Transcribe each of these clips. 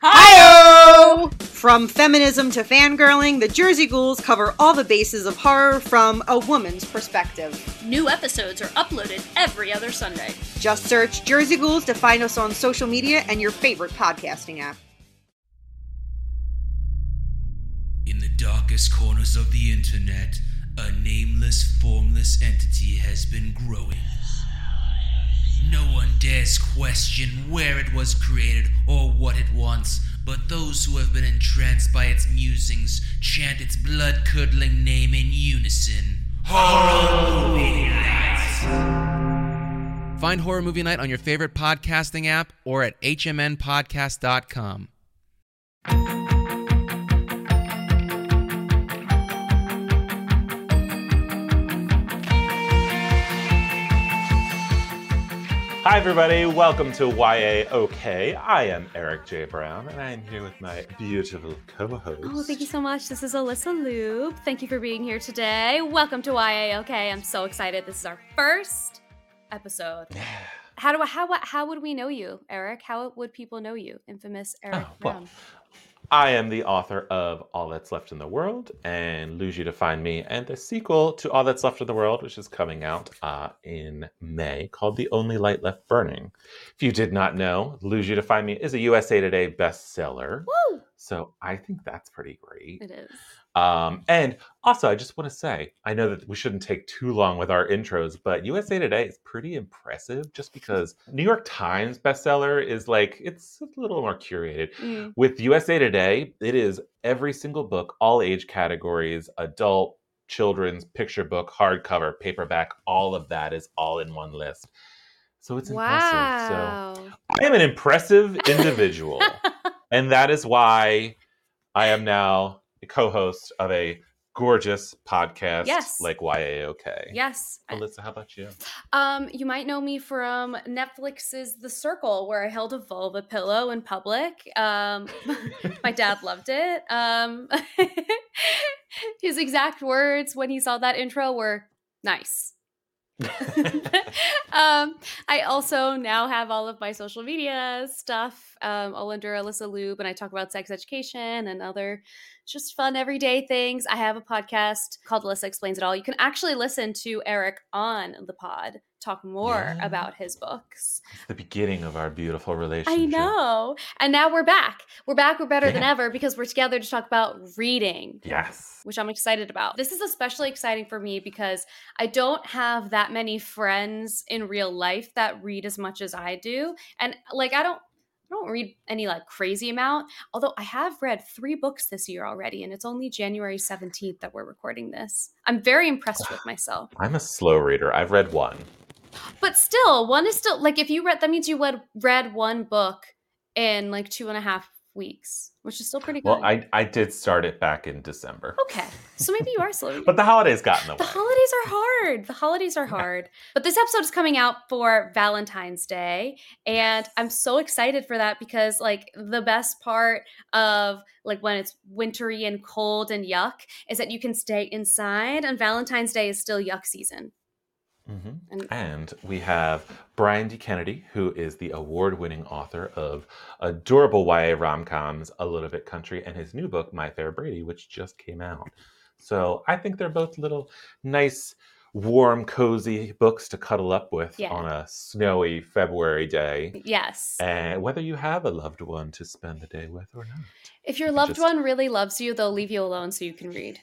Hi! From feminism to fangirling, the Jersey Ghouls cover all the bases of horror from a woman's perspective. New episodes are uploaded every other Sunday. Just search Jersey Ghouls to find us on social media and your favorite podcasting app. In the darkest corners of the internet, a nameless, formless entity has been growing. No one dares question where it was created or what it wants, but those who have been entranced by its musings chant its blood curdling name in unison. Horror Movie Night! Find Horror Movie Night on your favorite podcasting app or at hmnpodcast.com. Hi, everybody. Welcome to YA OK. I am Erik J. Brown, and I am here with my beautiful co host. Oh, thank you so much. This is Alyssa Ljub. Thank you for being here today. Welcome to YA OK. I'm so excited. This is our first episode. How do I, how how would we know you, Erik? How would people know you, infamous Erik Oh, well, Brown? I am the author of All That's Left in the World and Lose You to Find Me, and the sequel to All That's Left in the World, which is coming out uh, in May, called The Only Light Left Burning. If you did not know, Lose You to Find Me is a USA Today bestseller. Woo! So I think that's pretty great. It is. Um, and also, I just want to say, I know that we shouldn't take too long with our intros, but USA Today is pretty impressive just because New York Times bestseller is like, it's a little more curated. Mm. With USA Today, it is every single book, all age categories, adult, children's, picture book, hardcover, paperback, all of that is all in one list. So it's impressive. So Wow. I am an impressive individual. and that is why I am now co-host of a gorgeous podcast Yes. like YAOK. yes. Alyssa, how about you? Um, you might know me from Netflix's The Circle, where I held a vulva pillow in public. Um, my dad loved it. Um, his exact words when he saw that intro were nice. um, I also now have all of my social media stuff um, all under Alyssa Ljub, and I talk about sex education and other just fun everyday things. I have a podcast called Alyssa Explains It All. You can actually listen to Erik on the pod talk more Yeah. about his books. the beginning of our beautiful relationship. I know. And now we're back. We're back. We're better than ever because we're together to talk about reading Yes. which I'm excited about. This is especially exciting for me because I don't have that many friends in real life that read as much as I do. And like I don't I don't read any like crazy amount, although I have read 3 books this year already and it's only January 17th that we're recording this. I'm very impressed with myself. I'm a slow reader. I've read one. But still, one is still like if you read that means you read read one book in like two and a half weeks, which is still pretty good. Well, I, I did start it back in December. okay. So maybe you are slow. But the holidays got in the The way. holidays are hard. The holidays are hard. But this episode is coming out for Valentine's Day. And I'm so excited for that because, like, the best part of, like, when it's wintry and cold and yuck is that you can stay inside. And Valentine's Day is still yuck season. Mhm. And And we have Brian D. Kennedy, who is the award winning author of adorable YA rom coms, A Little Bit Country, and his new book, My Fair Brady, which just came out. So I think they're both little nice, warm, cozy books to cuddle up with Yeah. on a snowy February day. yes. And whether you have a loved one to spend the day with or not. If your you loved just- one really loves you, they'll leave you alone so you can read.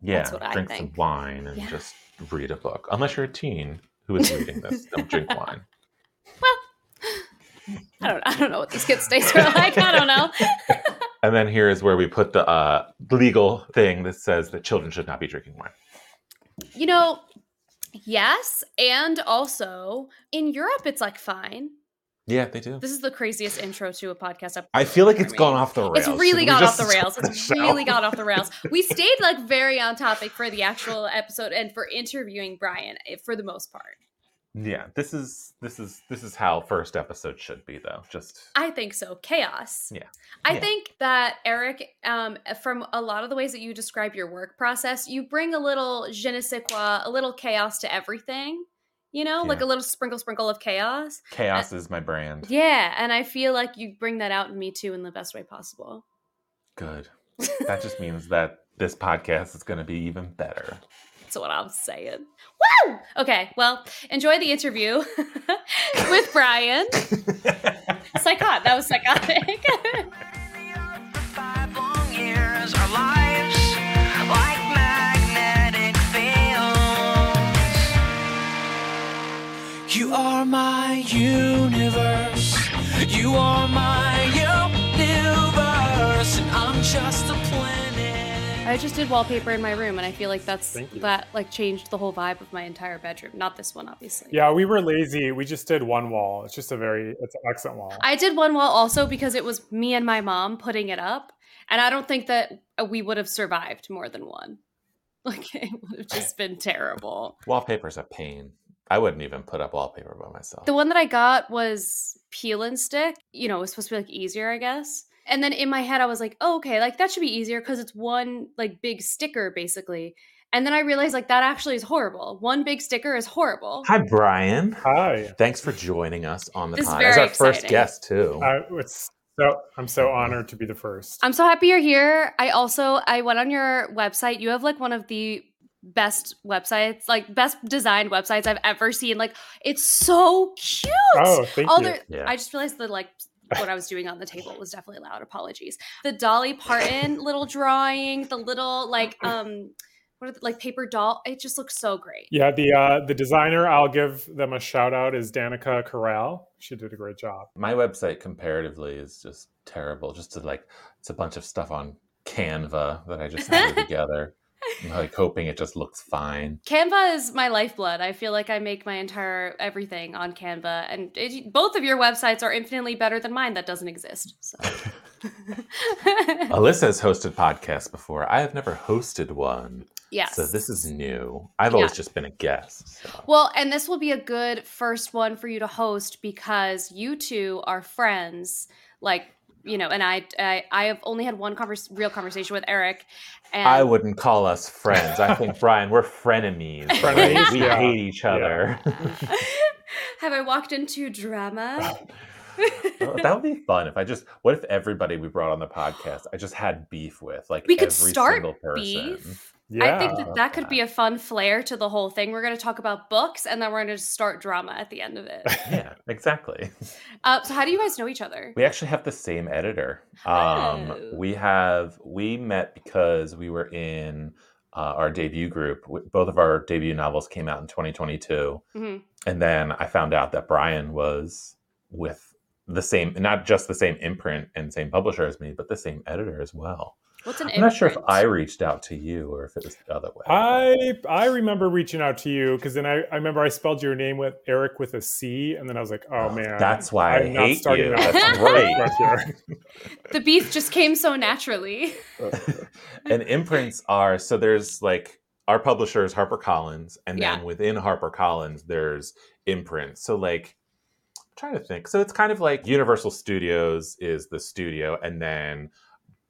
Yeah, That's what I drink think. some wine and Yeah. just read a book. Unless you're a teen who is reading this, don't drink wine. Well, I don't, I don't know what these kids' days are like. I don't know. And then here is where we put the uh, legal thing that says that children should not be drinking wine. You know, yes, and also in Europe it's like fine. Yeah, they do. This is the craziest intro to a podcast episode. I feel like it's gone off the rails. It's really gone off the rails. It's really gone off the rails. We stayed like very on topic for the actual episode and for interviewing Brian eh, for the most part. Yeah, this is this is this is how first episode should be though. Just I think so. Chaos. Yeah. I Yeah. think that Erik, um, from a lot of the ways that you describe your work process, you bring a little je ne sais quoi, a little chaos to everything. You know, like a little sprinkle, sprinkle of chaos. chaos is my brand. Yeah, and I feel like you bring that out in me too in the best way possible. Good. That just means that this podcast is going to be even better. That's what I'm saying. Woo! Okay, well, enjoy the interview with Brian. Psychot. That was psychotic. You are my universe. You are my universe, and I'm just a planet. I just did wallpaper in my room, and I feel like that's that like changed the whole vibe of my entire bedroom. Not this one, obviously. Yeah, we were lazy. We just did one wall. It's just a very, it's an excellent wall. I did one wall also because it was me and my mom putting it up, and I don't think that we would have survived more than one. Like it would have just been terrible. Wallpaper's a pain. I wouldn't even put up wallpaper by myself. The one that I got was peel and stick. You know, it was supposed to be like easier, I guess. And then in my head, I was like, oh, okay, like that should be easier because it's one like big sticker basically. And then I realized like that actually is horrible. One big sticker is horrible. Hi, Brian. Hi. Thanks for joining us on the This is pod. As very our first guest too. Uh, it's so, I'm so honored to be the first. I'm so happy you're here. I also I went on your website. You have like one of the best websites, like best designed websites I've ever seen. Like it's so cute. Oh, thank All you. the- Yeah. I just realized that like what I was doing on the table was definitely loud. Apologies. The Dolly Parton little drawing, the little like um what are the, like paper doll. It just looks so great. Yeah, the uh, the designer, I'll give them a shout out, is Danica Corral. She did a great job. My website comparatively is just terrible. Just to like, it's a bunch of stuff on Canva that I just threw together. Like hoping it just looks fine. Canva is my lifeblood. I feel like I make my entire everything on Canva, and it, both of your websites are infinitely better than mine. That doesn't exist. So. Alyssa has hosted podcasts before. I have never hosted one. yes. So this is new. I've always Yeah. just been a guest. So. well, and this will be a good first one for you to host because you two are friends. Like you know, and I, I, I have only had one convers- real conversation with Erik, and I wouldn't call us friends. I think Brian, we're frenemies. right? We yeah. hate each other. have I walked into drama? Oh, that would be fun if I just. What if everybody we brought on the podcast I just had beef with, like we could every start single person. beef. Yeah. I think that that could be a fun flair to the whole thing. We're going to talk about books, and then we're going to start drama at the end of it. Yeah, exactly. uh, so, how do you guys know each other? We actually have the same editor. Um, Oh. We have we met because we were in uh, our debut group. Both of our debut novels came out in 2022, Mhm. and then I found out that Brian was with the same, not just the same imprint and same publisher as me, but the same editor as well. What's an I'm not sure if? I reached out to you or if it was the other way. I I remember reaching out to you because then I, I remember I spelled your name with Eric with a C, and then I was like, oh, oh man, That's why I I'm not hate starting you. out That's great. front here. The beef just came so naturally. and imprints are so there's like our publisher is HarperCollins, and then Yeah. within HarperCollins there's imprints. So like I'm trying to think. So it's kind of like Universal Studios is the studio, and then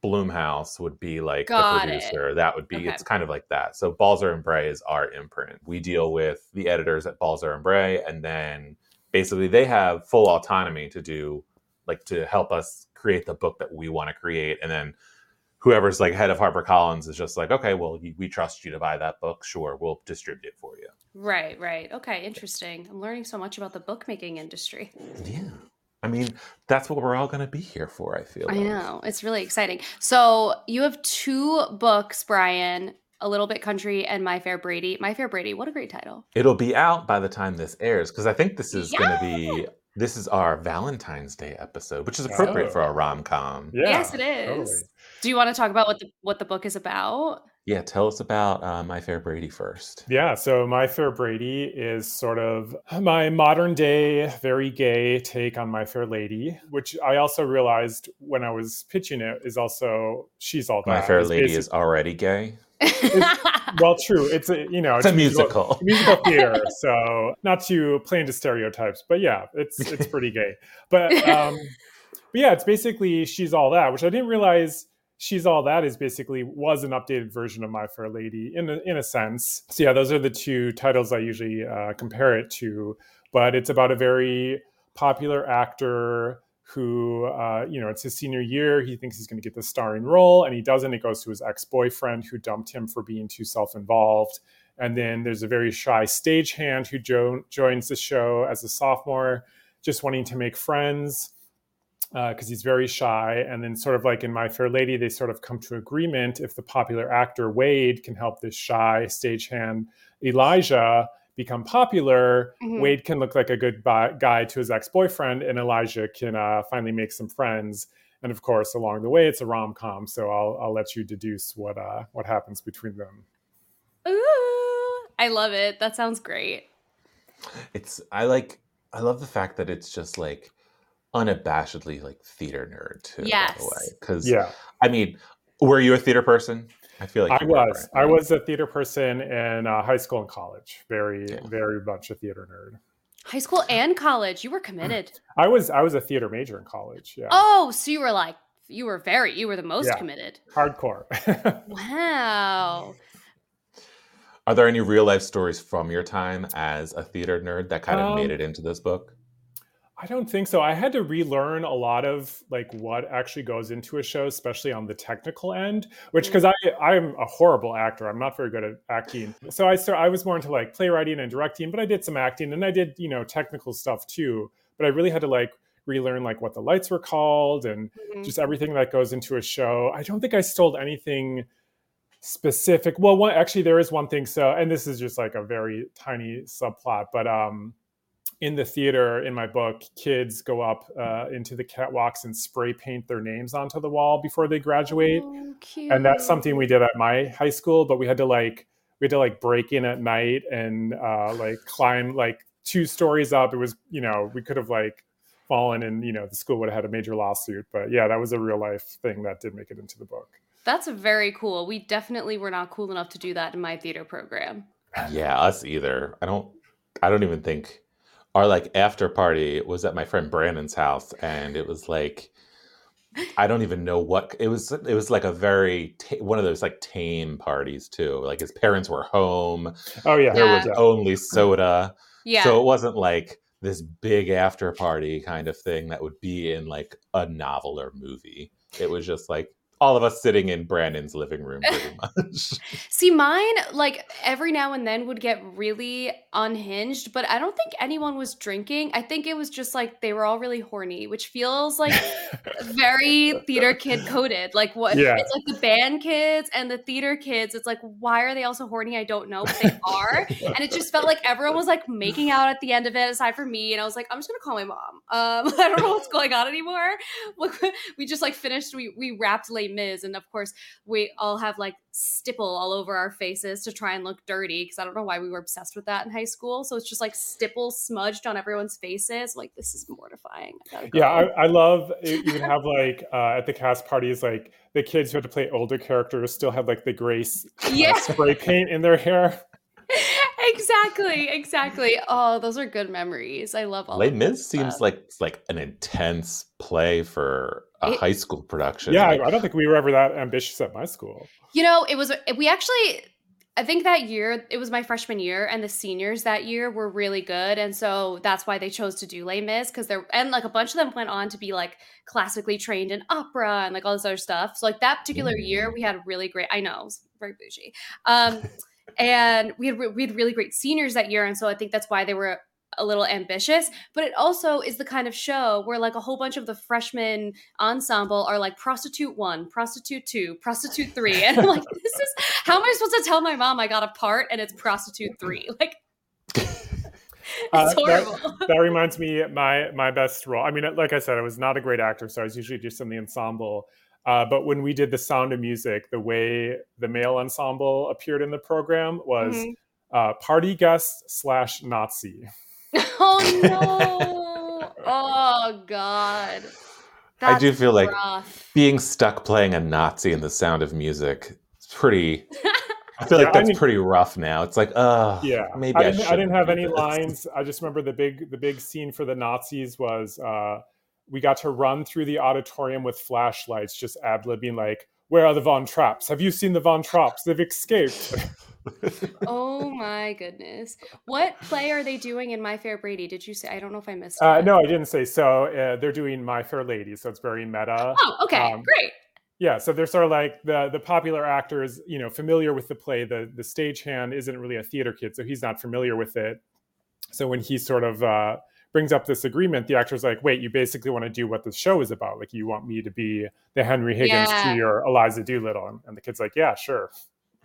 Blumhouse would be like Got the it. producer. That would be Okay. it's kind of like that. So Balzer and Bray is our imprint. We deal with the editors at Balzer and Bray, and then basically they have full autonomy to do like to help us create the book that we want to create, and then whoever's like head of HarperCollins is just like, okay, well, we trust you to buy that book. Sure, we'll distribute it for you. Right, right. Okay, interesting. I'm learning so much about the bookmaking industry. Yeah. I mean, that's what we're all going to be here for, I feel. Like I like. know. It's really exciting. So, you have two books, Brian A Little Bit Country and My Fair Brady. My Fair Brady, what a great title. It'll be out by the time this airs because I think this is going to be this is our Valentine's Day episode, which is appropriate Oh. for a rom com. Yeah, yes, it is. totally. Do you want to talk about what the what the book is about? Yeah, tell us about uh, My Fair Brady first. Yeah, so My Fair Brady is sort of my modern day, very gay take on My Fair Lady, which I also realized when I was pitching it is also she's all that. My Fair It's Lady is already gay. well, true. It's a you know It's a musical. musical theater, so not to play into stereotypes, but yeah, it's it's pretty gay. But um, but yeah, it's basically she's all that, which I didn't realize she's all that is basically was an updated version of My Fair Lady in a, in a sense. So yeah, those are the two titles I usually uh, compare it to. But it's about a very popular actor who uh, you know it's his senior year he thinks he's going to get the starring role and he doesn't it goes to his ex-boyfriend who dumped him for being too self-involved and then there's a very shy stagehand who jo- joins the show as a sophomore just wanting to make friends because he's very shy and then sort of like in my fair lady they sort of come to agreement if the popular actor wade can help this shy stagehand elijah become popular Mhm. wade can look like a good bi- guy to his ex-boyfriend and elijah can uh, finally make some friends and of course along the way it's a rom-com so i'll, I'll let you deduce what uh, what happens between them Ooh, I love it. That sounds great. It's I like I love the fact that it's just like unabashedly like theater nerd too. By the Yes. because yeah I mean, were you a theater person? I feel like I was. right? I was a theater person in uh, high school and college. Very, Yeah. very much a theater nerd. High school and college, you were committed. I was. I was a theater major in college. Yeah, Oh, so you were like, you were very, you were the most Yeah. committed. hardcore. Wow. Are there any real life stories from your time as a theater nerd that kind of Um, made it into this book? I don't think so. I had to relearn a lot of like what actually goes into a show, especially on the technical end. Which because I I'm a horrible actor. I'm not very good at acting. So I start, I was more into like playwriting and directing, but I did some acting and I did you know technical stuff too. But I really had to like relearn like what the lights were called and Mhm. just everything that goes into a show. I don't think I stole anything specific. Well, one actually there is one thing. So, and this is just like a very tiny subplot, but um, in the theater in my book, kids go up uh, into the catwalks and spray paint their names onto the wall before they graduate, Oh, and that's something we did at my high school. But we had to like we had to like break in at night and uh, like climb like two stories up. It was you know we could have like fallen and you know the school would have had a major lawsuit. But yeah, that was a real life thing that did make it into the book. That's very cool. We definitely were not cool enough to do that in my theater program. Yeah, us either. I don't. I don't even think our like after party was at my friend Brandon's house, and it was like I don't even know what it was. It was like a very ta- one of those like tame parties too. Like his parents were home. Oh yeah, There Yeah. was only soda, Yeah. so it wasn't like this big after party kind of thing that would be in like a novel or movie. It was just like all of us sitting in Brandon's living room, pretty much. See, mine, like every now and then would get really unhinged, but I don't think anyone was drinking. I think it was just like they were all really horny, which feels like very theater kid coded. Like what Yeah. it's like the band kids and the theater kids. It's like, why are they all so horny? I don't know, but they are. and it just felt like everyone was like making out at the end of it, aside from me. And I was like, I'm just gonna call my mom. Um, I don't know what's going on anymore. Like, we just like finished, we we wrapped Mis, and of course we all have like stipple all over our faces to try and look dirty because I don't know why we were obsessed with that in high school. So it's just like stipple smudged on everyone's faces. Like this is mortifying. I go. Yeah, I, I love you would have like uh, at the cast parties, like the kids who had to play older characters still had like the gray s- uh, Yeah. spray paint in their hair. exactly, exactly. Oh, those are good memories. I love all. Les of Mis this seems stuff. like it's like an intense play for a It- high school production. Yeah, Like, I, I don't think we were ever that ambitious at my school. You know, it was we actually I think that year it was my freshman year and the seniors that year were really good and so that's why they chose to do Les Mis because they're and like a bunch of them went on to be like classically trained in opera and like all this other stuff. So like that particular year we had really great I know, it was very bougie. Um and we had re- we had really great seniors that year and so I think that's why they were a little ambitious, but it also is the kind of show where like a whole bunch of the freshman ensemble are like prostitute one, prostitute two, prostitute three. And I'm like, this is how am I supposed to tell my mom I got a part and it's prostitute three? Like Uh, it's that- That reminds me, my my best role. I mean, like I said, I was not a great actor, so I was usually just in the ensemble. Uh, but when we did the Sound of Music, the way the male ensemble appeared in the program was Mhm. uh, party guest slash Nazi. Oh no! Oh god. I do That's feel like being stuck playing a Nazi in the sound of music It's pretty. I feel like Yeah, I that's mean- pretty rough now. It's like, uh, Yeah, maybe I I, didn't, I didn't have any this. lines. I just remember the big the big scene for the Nazis was uh, we got to run through the auditorium with flashlights, just ad libbing like, "Where are the Von Trapps? Have you seen the Von Trapps? They've escaped." Oh my goodness. What play are they doing in My Fair Brady? Did you say? I don't know if I missed uh, no, I didn't say so. Uh, they're doing My Fair Lady, so it's very meta. Oh, okay, Um, great. Yeah, so they're sort of like the the popular actors, you know, familiar with the play. The the stagehand isn't really a theater kid, so he's not familiar with it. So when he sort of uh, brings up this agreement, the actor's like, "Wait, you basically want to do what the show is about? Like, you want me to be the Henry Higgins Yeah. to your Eliza Doolittle?" And, and the kid's like, "Yeah, sure."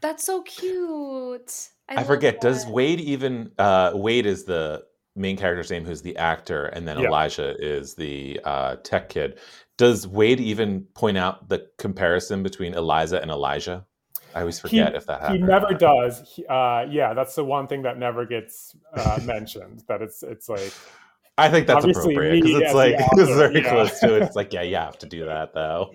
That's so cute. I, I love forget. Does. Wade even? Uh, Wade is the main character's name, who's the actor, and then Yeah. Elijah is the uh, tech kid. Does Wade even point out the comparison between Eliza and Elijah? I always forget if that happens. He never does. He, uh, yeah, that's the one thing that never gets uh, mentioned. That it's it's like I think that's Obviously, appropriate because it's like it's very yeah. close to it. It's like, yeah, you have to do that though.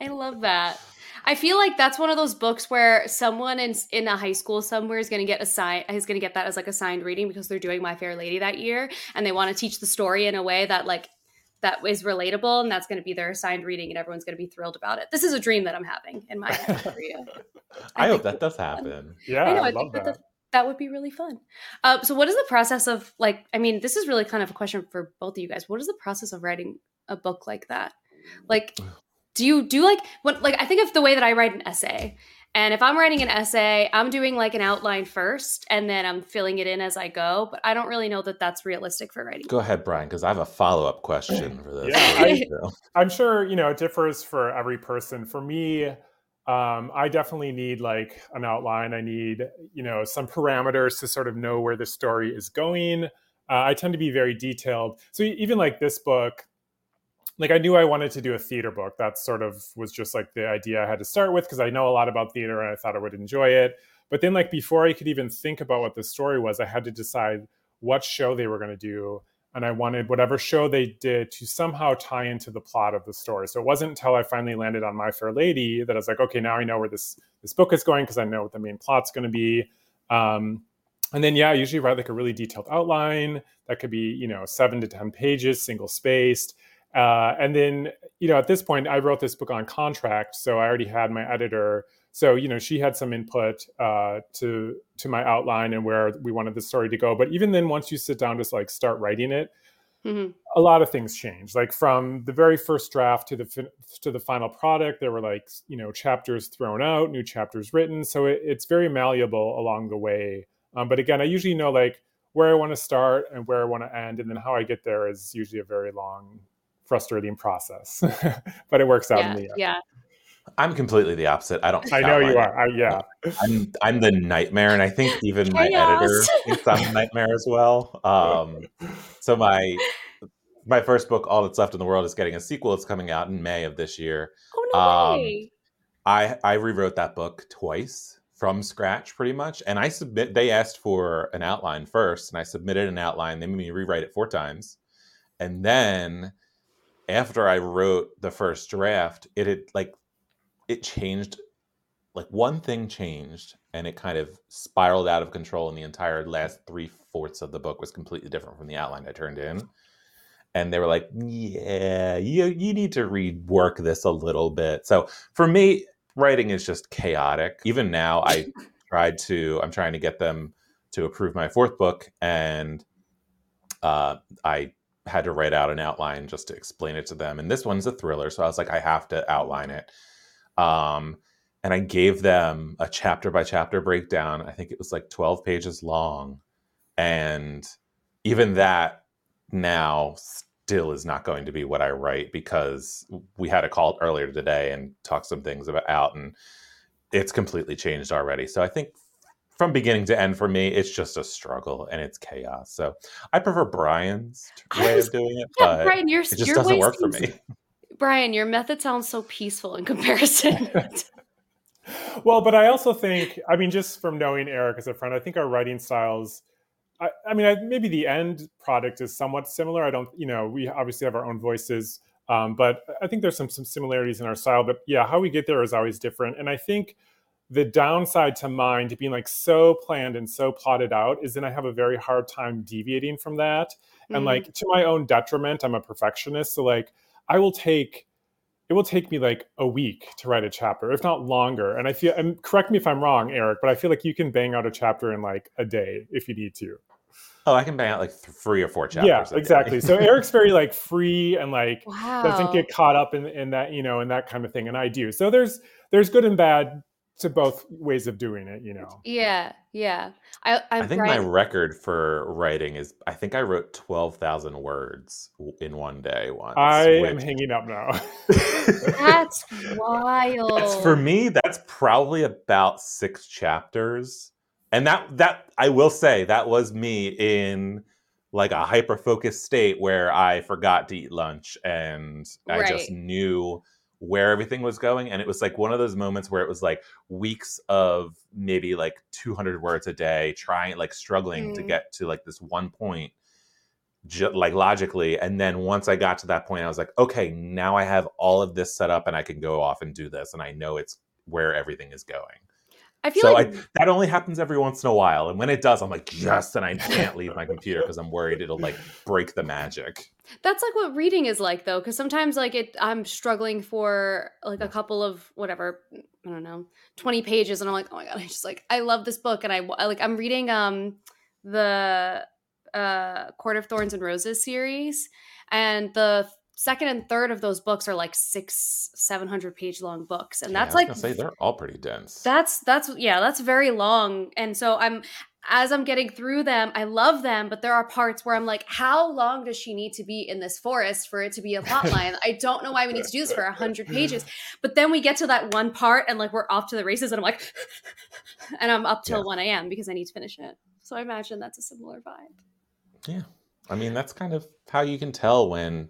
I love that. I feel like that's one of those books where someone in in a high school somewhere is going to get assigned is going to get that as like assigned reading because they're doing My Fair Lady that year and they want to teach the story in a way that like that is relatable and that's going to be their assigned reading and everyone's going to be thrilled about it. This is a dream that I'm having in my head for you. I, I hope that does happen. yeah, I know. I, I, love think that, that. That that would be really fun. Uh, so, what is the process of like? I mean, this is really kind of a question for both of you guys. What is the process of writing a book like that? Like, do you do like what? Like, I think of the way that I write an essay. And if I'm writing an essay, I'm doing like an outline first, and then I'm filling it in as I go. But I don't really know that that's realistic for writing. Go ahead, Brian, because I have a follow up question for this. Yeah, I- I'm sure you know it differs for every person. For me, um, I definitely need like an outline. I need you know some parameters to sort of know where the story is going. Uh, I tend to be very detailed. So even like this book, like I knew I wanted to do a theater book. That sort of was just like the idea I had to start with because I know a lot about theater and I thought I would enjoy it. But then like before I could even think about what the story was, I had to decide what show they were going to do and I wanted whatever show they did to somehow tie into the plot of the story. So it wasn't until I finally landed on My Fair Lady that I was like, okay, now I know where this this book is going because I know what the main plot's going to be. Um, and then yeah, I usually write like a really detailed outline that could be you know seven to ten pages, single spaced. Uh, and then you know at this point, I wrote this book on contract, so I already had my editor. So you know she had some input uh, to to my outline and where we wanted the story to go. But even then, once you sit down to like start writing it, Mhm. a lot of things change. Like from the very first draft to the fin- to the final product, there were like you know chapters thrown out, new chapters written. So it, it's very malleable along the way. Um, but again, I usually know like where I want to start and where I want to end, and then how I get there is usually a very long, frustrating process. but it works out in the end. yeah. I'm completely the opposite. I don't. I know you are. I, yeah. I'm I'm the nightmare, and I think even my editor thinks I'm a nightmare as well. Um, so my my first book, All That's Left in the World, is getting a sequel. It's coming out in May of this year. Oh no Um, way. I I rewrote that book twice from scratch, pretty much, and I submit. They asked for an outline first, and I submitted an outline. They made me rewrite it four times, and then after I wrote the first draft, it had like it changed. Like one thing changed, and it kind of spiraled out of control, and the entire last three fourths of the book was completely different from the outline I turned in. And they were like, "Yeah, you you need to rework this a little bit." So for me, writing is just chaotic. Even now, I tried to. I'm trying to get them to approve my fourth book, and uh, I had to write out an outline just to explain it to them. And this one's a thriller, so I was like, I have to outline it. Um, and I gave them a chapter by chapter breakdown. I think it was like 12 pages long, and even that now still is not going to be what I write because we had a call earlier today and talked some things about out and it's completely changed already. So I think from beginning to end for me, it's just a struggle and it's chaos. So I prefer Brian's way was- of doing it, Yeah, but Brian, your it just your doesn't work for me. Brian, your method sounds so peaceful in comparison. well, but I also think, I mean, just from knowing Erik as a friend, I think our writing styles. I, I mean, I, maybe the end product is somewhat similar. I don't, you know, we obviously have our own voices, um, but I think there's some some similarities in our style. But yeah, how we get there is always different. And I think the downside to mine to being like so planned and so plotted out is then I have a very hard time deviating from that. And Mhm. like to my own detriment, I'm a perfectionist. So like I will take it will take me like a week to write a chapter, if not longer. And I feel and correct me if I'm wrong, Erik, but I feel like you can bang out a chapter in like a day if you need to. Oh, I can bang out like three or four chapters. yeah, exactly. So Erik's very like free and like wow. doesn't get caught up in, in that you know in that kind of thing and i do so there's there's good and bad to both ways of doing it you know Yeah, yeah. I I'm I think my record for writing is I think I wrote twelve thousand words in one day once. i am hanging up now That's wild. That's for me. That's probably about six chapters, and that that I will say that was me in like a hyper focused state where I forgot to eat lunch and I Right. just knew where everything was going, and it was like one of those moments where it was like weeks of maybe like two hundred words a day, trying like struggling to Mm. get to like this one point. Ju- like logically and then once i got to that point i was like okay now i have all of this set up and i can go off and do this and i know it's where everything is going I feel so like I, that only happens every once in a while and when it does i'm like yes and i can't leave my computer because i'm worried it'll like break the magic. That's like what reading is like though because sometimes like it i'm struggling for like a couple of whatever i don't know 20 pages and i'm like oh my god i just like i love this book and i wa- like i'm reading um the uh court of thorns and roses series and the second and third of those books are like six seven hundred page long books and Yeah, that's I was like say they're all pretty dense that's that's yeah that's very long and so i'm as i'm getting through them i love them but there are parts where i'm like how long does she need to be in this forest for it to be a plot line i don't know why we need to do this for 100 pages but then we get to that one part and like we're off to the races and i'm like and i'm up till Yeah. 1 a.m because i need to finish it so i imagine that's a similar vibe Yeah. I mean, that's kind of how you can tell when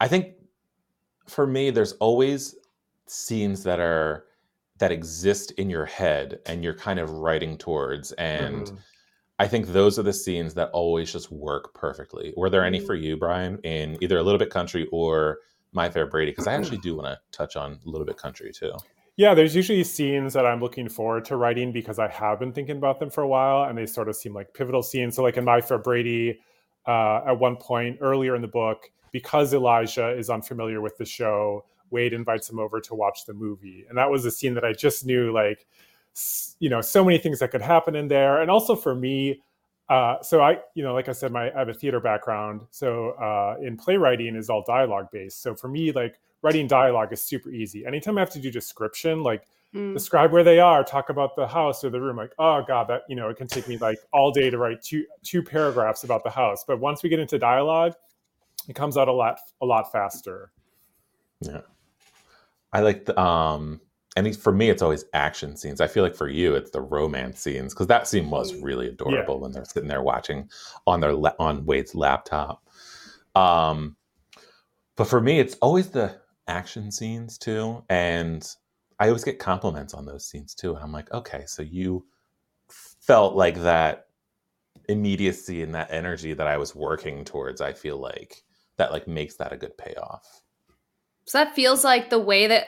I think for me there's always scenes that are that exist in your head and you're kind of writing towards and Mhm. I think those are the scenes that always just work perfectly. Were there any for you, Brian, in either A Little Bit Country or My Fair Brady? Because I actually do want to touch on A Little Bit Country too. yeah there's usually scenes that i'm looking forward to writing because i have been thinking about them for a while and they sort of seem like pivotal scenes so like in my fair brady uh, at one point earlier in the book because elijah is unfamiliar with the show wade invites him over to watch the movie and that was a scene that i just knew like you know so many things that could happen in there and also for me uh, so I, you know, like I said, my I have a theater background. So uh, in playwriting is all dialogue based. So for me, like writing dialogue is super easy. Anytime I have to do description, like Mm. describe where they are, talk about the house or the room, like oh god, that you know, it can take me like all day to write two two paragraphs about the house. But once we get into dialogue, it comes out a lot a lot faster. Yeah. I like the um and for me it's always action scenes. I feel like for you it's the romance scenes because that scene was really adorable when they're sitting there watching on their la- on Wade's laptop. Um but for me it's always the action scenes too and I always get compliments on those scenes too and I'm like, "Okay, so you felt like that immediacy and that energy that I was working towards, I feel like that like makes that a good payoff." So that feels like the way that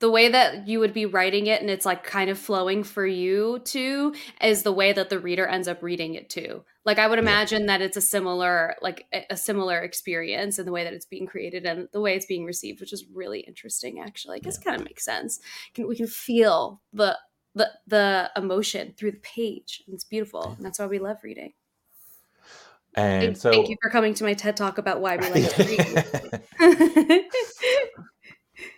the way that you would be writing it and it's like kind of flowing for you too is the way that the reader ends up reading it too. Like I would Yeah. imagine that it's a similar like a similar experience in the way that it's being created and the way it's being received, which is really interesting actually. I guess kind of makes sense. Can, we can feel the the the emotion through the page. And it's beautiful. And that's why we love reading. And Thank, so thank you for coming to my TED talk about why we like reading.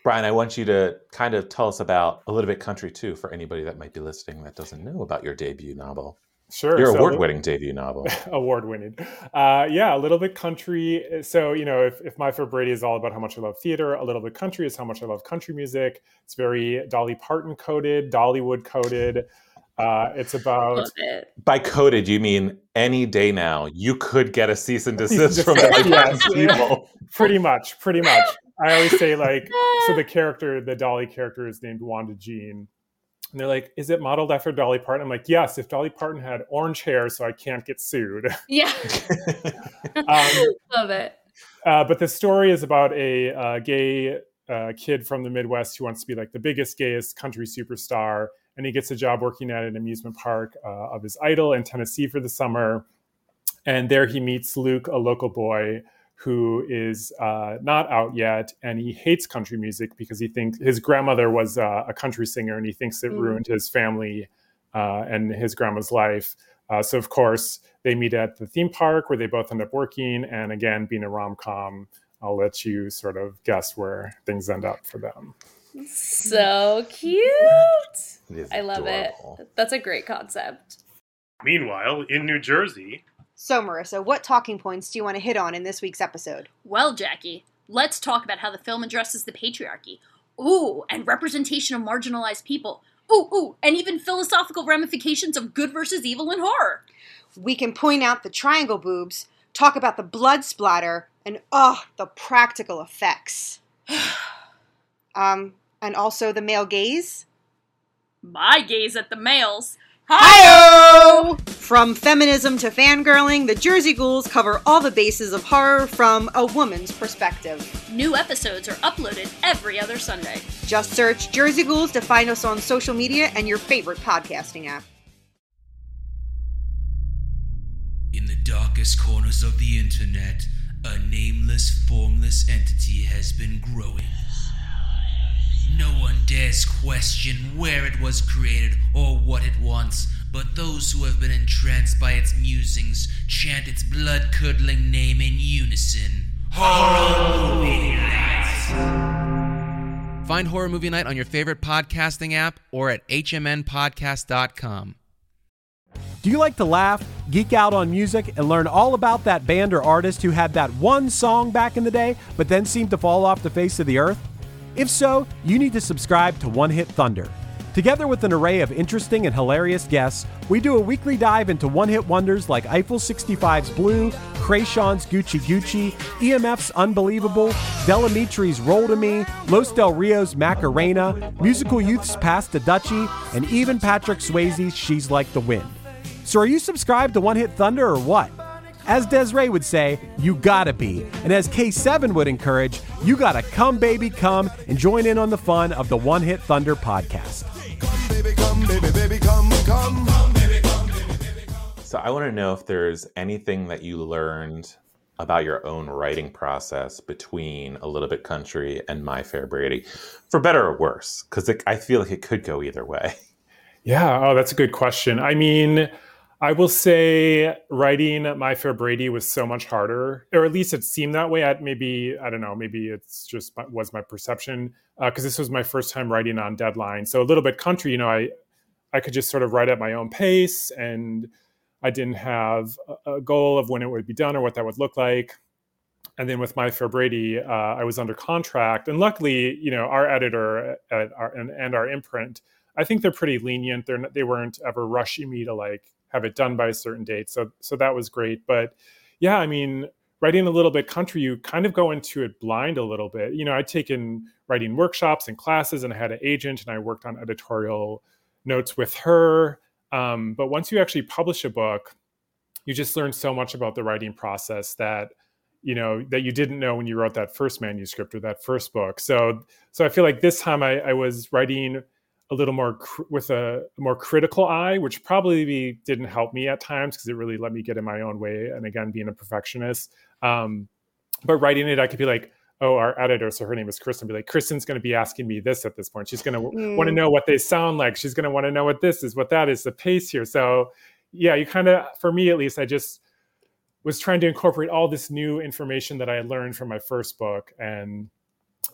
Brian, I want you to kind of tell us about a little bit country too for anybody that might be listening that doesn't know about your debut novel. Sure. Your so- award-winning debut novel. award winning. Uh, yeah, a little bit country. So, you know, if, if My Fair Brady is all about how much I love theater, a little bit country is how much I love country music. It's very Dolly Parton coded, Dollywood coded. Uh, it's about it. By coded, you mean any day now you could get a cease and desist from desist, yes. people. pretty much, pretty much. I always say like, so the character, the Dolly character, is named Wanda Jean, and they're like, "Is it modeled after Dolly Parton?" I'm like, "Yes." If Dolly Parton had orange hair, so I can't get sued. Yeah. Um, Love it. Uh, but the story is about a uh, gay uh, kid from the Midwest who wants to be like the biggest, gayest country superstar, and he gets a job working at an amusement park uh, of his idol in Tennessee for the summer. And there he meets Luke, a local boy who is uh, not out yet, and he hates country music because he thinks his grandmother was uh, a country singer, and he thinks it Mm. ruined his family uh, and his grandma's life. Uh, so of course they meet at the theme park where they both end up working, and again, being a rom com, I'll let you sort of guess where things end up for them. So cute. I love adorable. it. That's a great concept. Meanwhile, in New Jersey, So, Marissa, what talking points do you want to hit on in this week's episode? Well, Jackie, let's talk about how the film addresses the patriarchy. Ooh, and representation of marginalized people. Ooh, ooh, and even philosophical ramifications of good versus evil in horror. We can point out the triangle boobs, talk about the blood splatter, and oh, the practical effects. Um, and also the male gaze. My gaze at the males. Hi! From feminism to fangirling, the Jersey Ghouls cover all the bases of horror from a woman's perspective. New episodes are uploaded every other Sunday. Just search Jersey Ghouls to find us on social media and your favorite podcasting app. In the darkest corners of the internet, a nameless, formless entity has been growing. No one dares question where it was created or what it wants, but those who have been entranced by its musings chant its blood curdling name in unison. Horror Movie Night! Find Horror Movie Night on your favorite podcasting app or at hmnpodcast.com. Do you like to laugh, geek out on music, and learn all about that band or artist who had that one song back in the day, but then seemed to fall off the face of the earth? If so, you need to subscribe to One Hit Thunder. Together with an array of interesting and hilarious guests, we do a weekly dive into one hit wonders like Eiffel 65's Blue, Kreayshawn's Gucci Gucci, EMF's Unbelievable, Del Amitri's Roll to Me, Los Del Rio's Macarena, Musical Youth's Pass the Dutchie, and even Patrick Swayze's She's Like the Wind. So are you subscribed to One Hit Thunder or what? As Desiree would say, you gotta be. And as K7 would encourage, you gotta come, baby, come and join in on the fun of the One Hit Thunder podcast. So I want to know if there's anything that you learned about your own writing process between A Little Bit Country and My Fair Brady, for better or worse, because I feel like it could go either way. Yeah, oh, that's a good question. I mean, I will say writing My Fair Brady was so much harder, or at least it seemed that way. At maybe I don't know, maybe it's just was my perception because this was my first time writing on deadline. So a little bit country, you know, I I could just sort of write at my own pace, and I didn't have a, a goal of when it would be done or what that would look like. And then with My Fair Brady, uh, I was under contract, and luckily, you know, our editor at our, and, and our imprint. I think they're pretty lenient. They're not, they weren't ever rushing me to like have it done by a certain date. So so that was great. But yeah, I mean, writing a little bit country, you kind of go into it blind a little bit. You know, I'd taken writing workshops and classes, and I had an agent, and I worked on editorial notes with her. Um, but once you actually publish a book, you just learn so much about the writing process that you know that you didn't know when you wrote that first manuscript or that first book. So so I feel like this time I, I was writing a little more cr- with a more critical eye, which probably didn't help me at times because it really let me get in my own way. And again, being a perfectionist, um, but writing it, I could be like, oh, our editor, so her name is Kristen, be like, Kristen's going to be asking me this at this point. She's going to Mm. want to know what they sound like. She's going to want to know what this is, what that is, the pace here. So yeah, you kind of, for me at least, I just was trying to incorporate all this new information that I learned from my first book and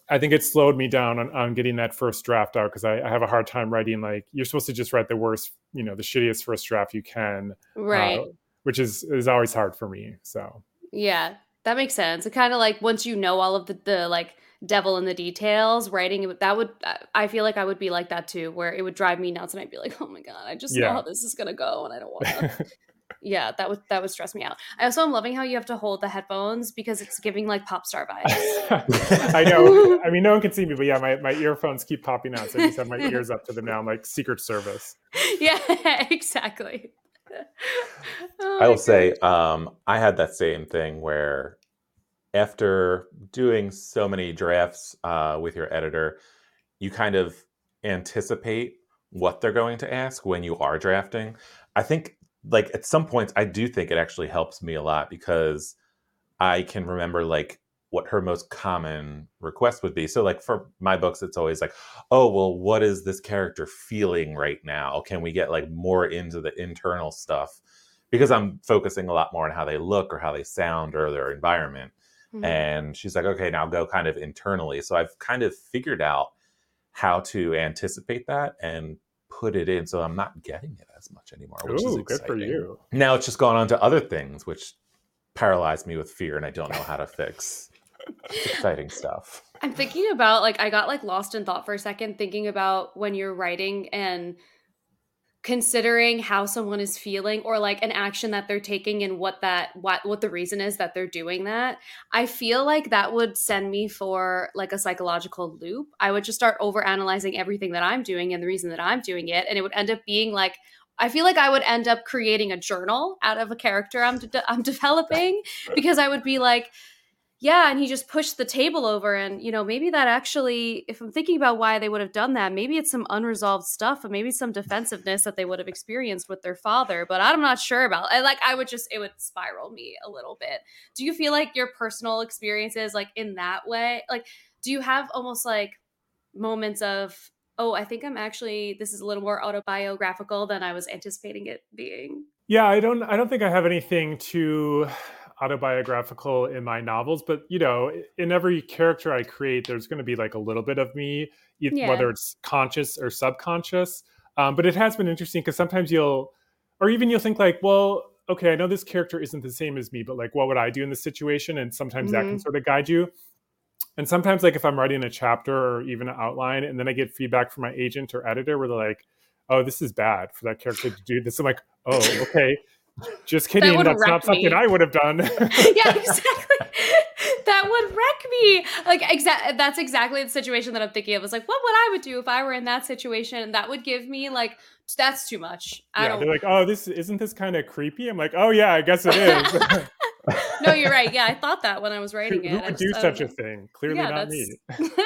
I think it slowed me down on, on getting that first draft out because I, I have a hard time writing like you're supposed to just write the worst, you know, the shittiest first draft you can, Right. uh, which is is always hard for me. So Yeah, that makes sense. It kind of like once you know all of the, the like devil in the details, writing that would I- I feel like I would be like that too, where it would drive me nuts, and I'd be like, oh my god, I just know how this is gonna go, and I don't want to. Yeah, that would that would stress me out. I also am loving how you have to hold the headphones because it's giving like pop star vibes. I know. I mean, no one can see me, but yeah, my, my earphones keep popping out. So I just have my ears up to them now. I'm like Secret Service. yeah, exactly. Oh I my will say, um, I had that same thing where after doing so many drafts uh, with your editor, you kind of anticipate what they're going to ask when you are drafting. I think, like, at some points, I do think it actually helps me a lot because I can remember, like, what her most common request would be. So, like, for my books, it's always like, oh, well, what is this character feeling right now? Can we get, like, more into the internal stuff? Because I'm focusing a lot more on how they look or how they sound or their environment. Mhm. And she's like, okay, now go kind of internally. So I've kind of figured out how to anticipate that and put it in so I'm not getting it as much anymore, which is Ooh, good for you. Now it's just gone on to other things, which paralyze me with fear and I don't know how to fix. It's exciting stuff. I'm thinking about like I got like lost in thought for a second thinking about when you're writing and considering how someone is feeling or like an action that they're taking and what that what what the reason is that they're doing that. I feel like that would send me for like a psychological loop. I would just start over analyzing everything that I'm doing and the reason that I'm doing it and it would end up being like I feel like I would end up creating a journal out of a character I'm de- I'm developing because I would be like yeah and he just pushed the table over and you know maybe that actually if i'm thinking about why they would have done that maybe it's some unresolved stuff and maybe some defensiveness that they would have experienced with their father but i'm not sure about and like i would just it would spiral me a little bit. Do you feel like your personal experiences like in that way like do you have almost like moments of oh i think i'm actually this is a little more autobiographical than i was anticipating it being Yeah, I don't I don't think I have anything too autobiographical in my novels, but you know, in every character I create, there's going to be like a little bit of me, Yeah. whether it's conscious or subconscious. Um, but it has been interesting because sometimes you'll, or even you'll think like, well, okay, I know this character isn't the same as me, but like, what would I do in this situation? And sometimes that can Mhm. sort of guide you. And sometimes, like, if I'm writing a chapter or even an outline, and then I get feedback from my agent or editor where they're like, oh, this is bad for that character to do this. I'm like, oh, okay. Just kidding. would That's not something me. I would have done. yeah, exactly. that would wreck me. Like exa- that's exactly the situation that I'm thinking of. It's like, what would I would do if I were in that situation? And that would give me like that's too much. I yeah, don't they're like, oh, this isn't this kind of creepy. I'm like, oh yeah, I guess it is. No, you're right. Yeah, I thought that when I was who writing it. who I would do I such a thing? Clearly Yeah, not that's- me.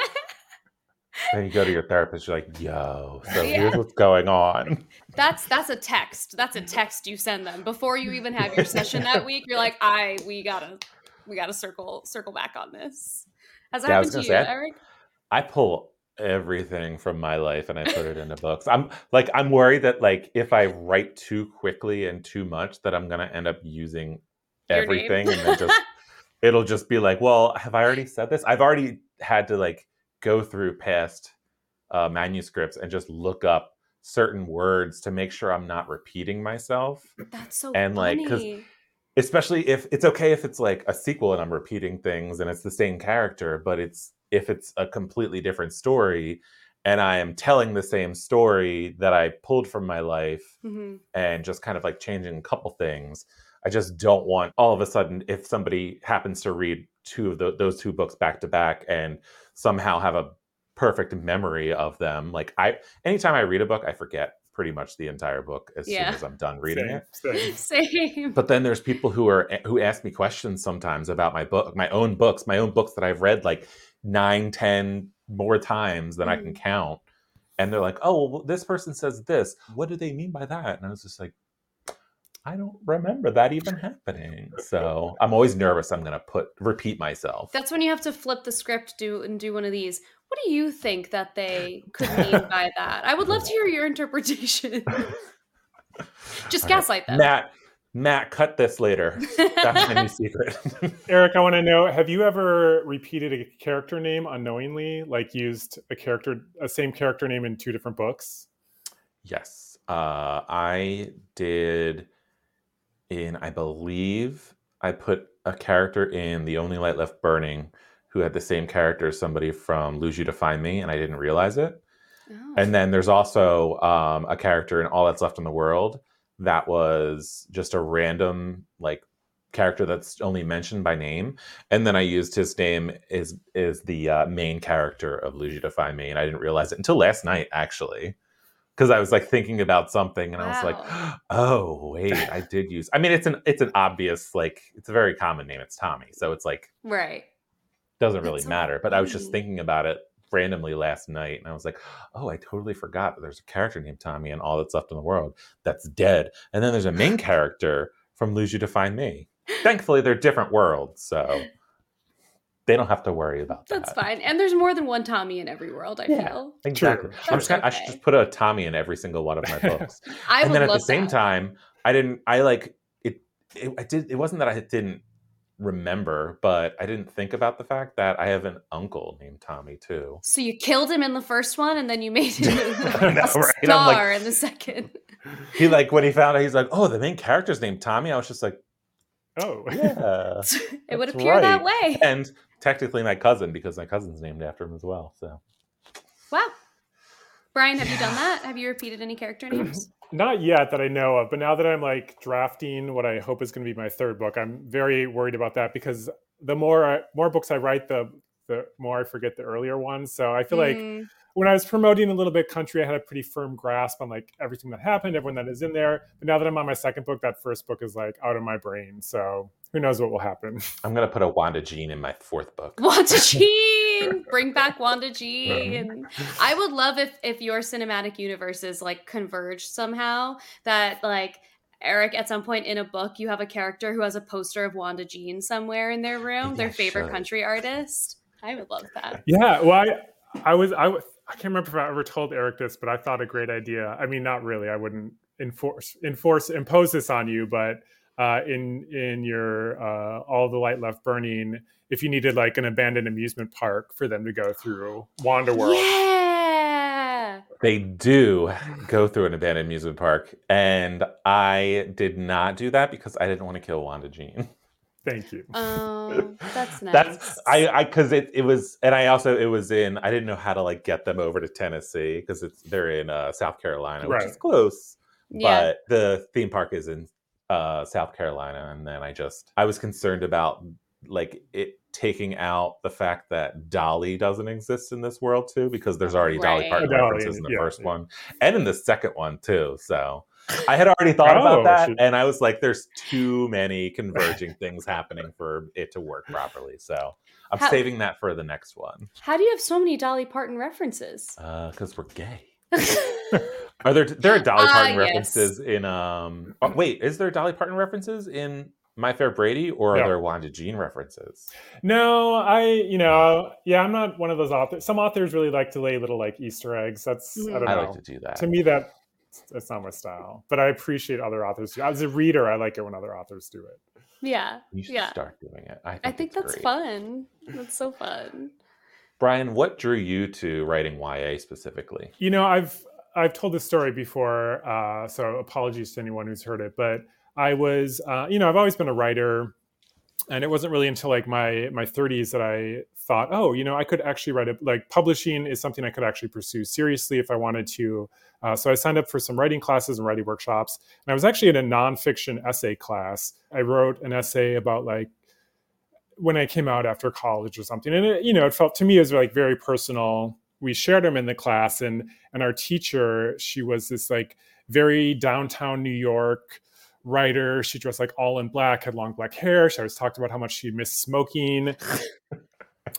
Then you go to your therapist, you're like, yo, so Yeah. here's what's going on. That's that's a text. That's a text you send them before you even have your session that week. You're like, I we gotta we gotta circle circle back on this. Has that Yeah, happened to you, say, Erik? I pull everything from my life and I put it into books. I'm like I'm worried that like if I write too quickly and too much that I'm gonna end up using Your name. Everything and then just it'll just be like, well, have I already said this? I've already had to like go through past uh, manuscripts and just look up certain words to make sure I'm not repeating myself. That's so And, like because especially if it's okay if it's like a sequel and I'm repeating things and it's the same character, but it's if it's a completely different story and I am telling the same story that I pulled from my life Mhm. and just kind of like changing a couple things. I just don't want all of a sudden if somebody happens to read two of tho- those two books back to back and somehow have a perfect memory of them. Like I anytime I read a book, I forget pretty much the entire book as Yeah. soon as I'm done reading Same, it. same. Same. But then there's people who are who ask me questions sometimes about my book, my own books, my own books that I've read like nine, ten more times than I can mm. count. And they're like, "Oh, well, this person says this. What do they mean by that?" And I was just like, "I don't remember that even happening." So I'm always nervous. I'm gonna put repeat myself. That's when you have to flip the script do and do one of these. What do you think that they could mean by that? I would love to hear your interpretation. Just All right. gaslight them. Matt, Matt, cut this later. That's my new secret. Erik, I want to know: Have you ever repeated a character name unknowingly, like used a character, a same character name in two different books? Yes. Uh, I did in, I believe, I put a character in The Only Light Left Burning who had the same character as somebody from Lose You to Find Me, and I didn't realize it. Oh. And then there's also um, a character in All That's Left in the World that was just a random like character that's only mentioned by name, and then I used his name is is the uh, main character of Lose You to Find Me, and I didn't realize it until last night actually, because I was like thinking about something, and I was like, oh wait, I did use. I mean, it's an it's an obvious like it's a very common name. It's Tommy, so it's like Right. doesn't really That's so matter. But I was just thinking about it randomly last night, and I was like, oh, I totally forgot that there's a character named Tommy, and all that's left in the world that's dead, and then there's a main character from Lose You to Find Me. Thankfully, they're different worlds, so they don't have to worry about that. That's fine. And there's more than one Tommy in every world, I Yeah. feel. Exactly. I'm just gonna, I should just put a Tommy in every single one of my books. I and would then at the same that. time, I didn't. I like it. It, I did. It wasn't that I didn't remember, but I didn't think about the fact that I have an uncle named Tommy too. So you killed him in the first one, and then you made him I a know, star right? I'm like- in the second. He like when he found out, he's like, "Oh, the main character's named Tommy." I was just like, Oh, "Yeah." it would That's appear that way. and technically my cousin because my cousin's named after him as well. So Wow. Brian, have you done that? Have you repeated any character names? Not yet that I know of, but now that I'm like drafting what I hope is going to be my third book, I'm very worried about that because the more I, more books I write, the the more I forget the earlier ones. So I feel like Mm, when I was promoting a little bit country, I had a pretty firm grasp on like everything that happened, everyone that is in there. But now that I'm on my second book, that first book is like out of my brain. So who knows what will happen? I'm gonna put a Wanda Jean in my fourth book. Wanda Jean, bring back Wanda Jean. I would love if if your cinematic universes like converge somehow. That like Erik, at some point in a book, you have a character who has a poster of Wanda Jean somewhere in their room, their favorite should. country artist. I would love that. Yeah, well, I, I was, I, was- I can't remember if I ever told Erik this, but I thought a great idea. I mean, not really. I wouldn't enforce, enforce, impose this on you, but uh, in in your uh, all the light left burning, if you needed like an abandoned amusement park for them to go through Wanda World. Yeah. They do go through an abandoned amusement park, and I did not do that because I didn't want to kill Wanda Jean. Thank you. Oh, that's nice. That's I I because it it was, and I also it was in. I didn't know how to like get them over to Tennessee because it's they're in uh, South Carolina, which is Right. close, yeah. but the theme park is in uh, South Carolina, and then I just I was concerned about like it taking out the fact that Dolly doesn't exist in this world too, because there's already Dolly Right. Parton Dolly, references in the yeah, first yeah. one and in the second one too. So I had already thought Oh, about that, should- and I was like, "There's too many converging things happening for it to work properly." So I'm How- saving that for the next one How do you have so many Dolly Parton references? because we're gay. Are there there are Dolly Ah, Parton yes. references in um? oh, wait, is there Dolly Parton references in My Fair Brady, or are No. there Wanda Jean references? No, I, you know, yeah, I'm not one of those authors. Some authors really like to lay little like Easter eggs. That's I don't know. I know. like to do that. to me that that's not my style but i appreciate other authors do. as a reader i like it when other authors do it yeah. you should Yeah. start doing it. I think, I think that's great. fun. That's so fun. Brian, what drew you to writing YA specifically? you know i've i've told this story before uh, so apologies to anyone who's heard it but i was uh, you know i've always been a writer and it wasn't really until like my my 30s that i thought oh you know i could actually write it like publishing is something i could actually pursue seriously if i wanted to. Uh, so i signed up for some writing classes and writing workshops and i was actually in a nonfiction essay class. I wrote an essay about like when i came out after college or something and it, you know it felt to me was like very personal. We shared them in the class and and our teacher she was this like very downtown new york writer. She dressed like all in black had long black hair. She always talked about how much she missed smoking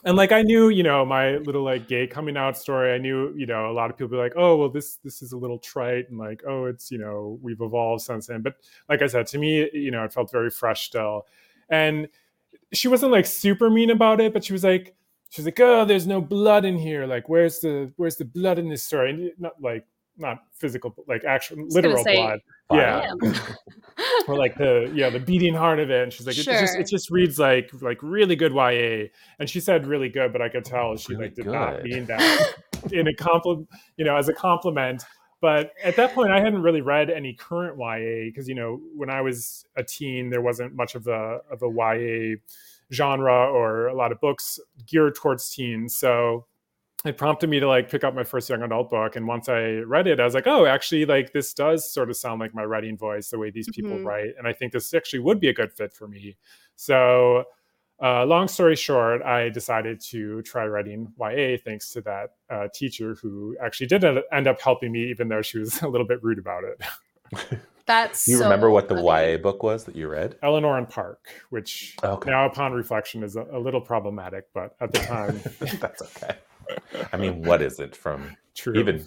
and like i knew you know my little like gay coming out story i knew you know a lot of people be like oh well this this is a little trite and like oh it's you know we've evolved since then. But like i said to me you know it felt very fresh still. And she wasn't like super mean about it but she was like she was like oh there's no blood in here. Like where's the where's the blood in this story? And not like not physical like actual literal say, blood. yeah. Or like the yeah the beating heart of it and she's like it, it just it just reads like like really good YA and she said really good but I could tell she Really like did not mean that in a compliment you know as a compliment. But at that point I hadn't really read any current YA because you know when I was a teen there wasn't much of a of a YA genre or a lot of books geared towards teens. So it prompted me to like pick up my first young adult book and once i read it i was like oh actually like this does sort of sound like my writing voice the way these people Mhm. write and i think this actually would be a good fit for me so uh, long story short i decided to try writing ya thanks to that uh, teacher who actually did end- end up helping me even though she was a little bit rude about it That's you so remember what the funny. YA book was that you read? eleanor and park which Okay. now upon reflection is a, a little problematic but at the time That's okay. I mean, what is it from true even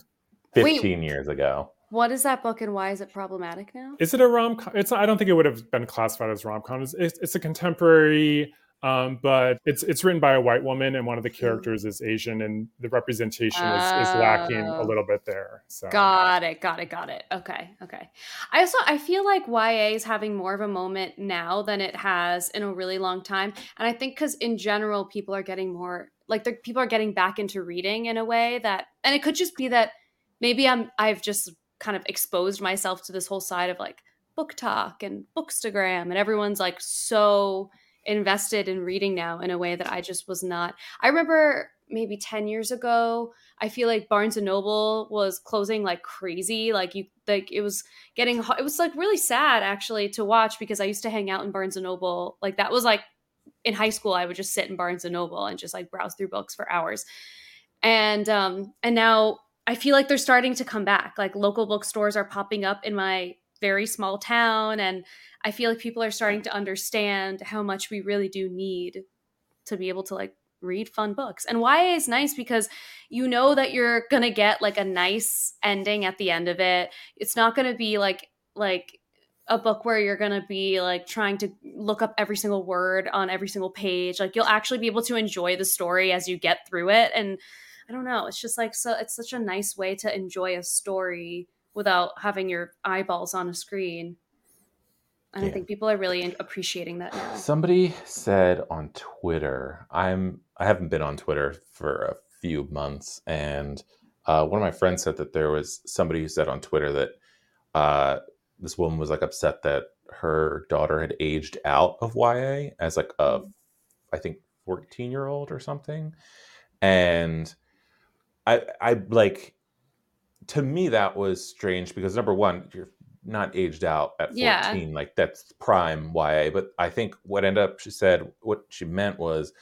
15 years ago? What is that book and why is it problematic now? Is it a rom com? It's I don't think it would have been classified as rom com. It's, it's, it's a contemporary, um, but it's it's written by a white woman, and one of the characters is Asian, and the representation is, is lacking a Oh. little bit there. So Got it, got it, got it. Okay, okay. I also I feel like YA is having more of a moment now than it has in a really long time, and I think because in general people are getting more like the people are getting back into reading in a way that, and it could just be that maybe I'm I've just kind of exposed myself to this whole side of like book talk and bookstagram, and everyone's like so invested in reading now in a way that I just was not. I remember maybe 10 years ago, I feel like Barnes and Noble was closing like crazy. Like you like it was getting it was like really sad actually to watch because I used to hang out in Barnes and Noble. Like that was like in high school I would just sit in Barnes and Noble and just like browse through books for hours. And um and now I feel like they're starting to come back. Like local bookstores are popping up in my very small town and I feel like people are starting to understand how much we really do need to be able to like read fun books. And YA is nice because you know that you're going to get like a nice ending at the end of it. It's not going to be like like a book where you're going to be like trying to look up every single word on every single page. Like you'll actually be able to enjoy the story as you get through it and I don't know, it's just like so it's such a nice way to enjoy a story without having your eyeballs on a screen. And I Yeah. think people are really appreciating that now. Somebody said on Twitter, I'm I haven't been on Twitter for a few months, and uh, one of my friends said that there was somebody who said on Twitter that uh, this woman was like upset that her daughter had aged out of YA as like a, I think, 14 year old or something, and I I like to me that was strange because number one you're not aged out at 14 Yeah. like that's prime YA but I think what ended up she said what she meant was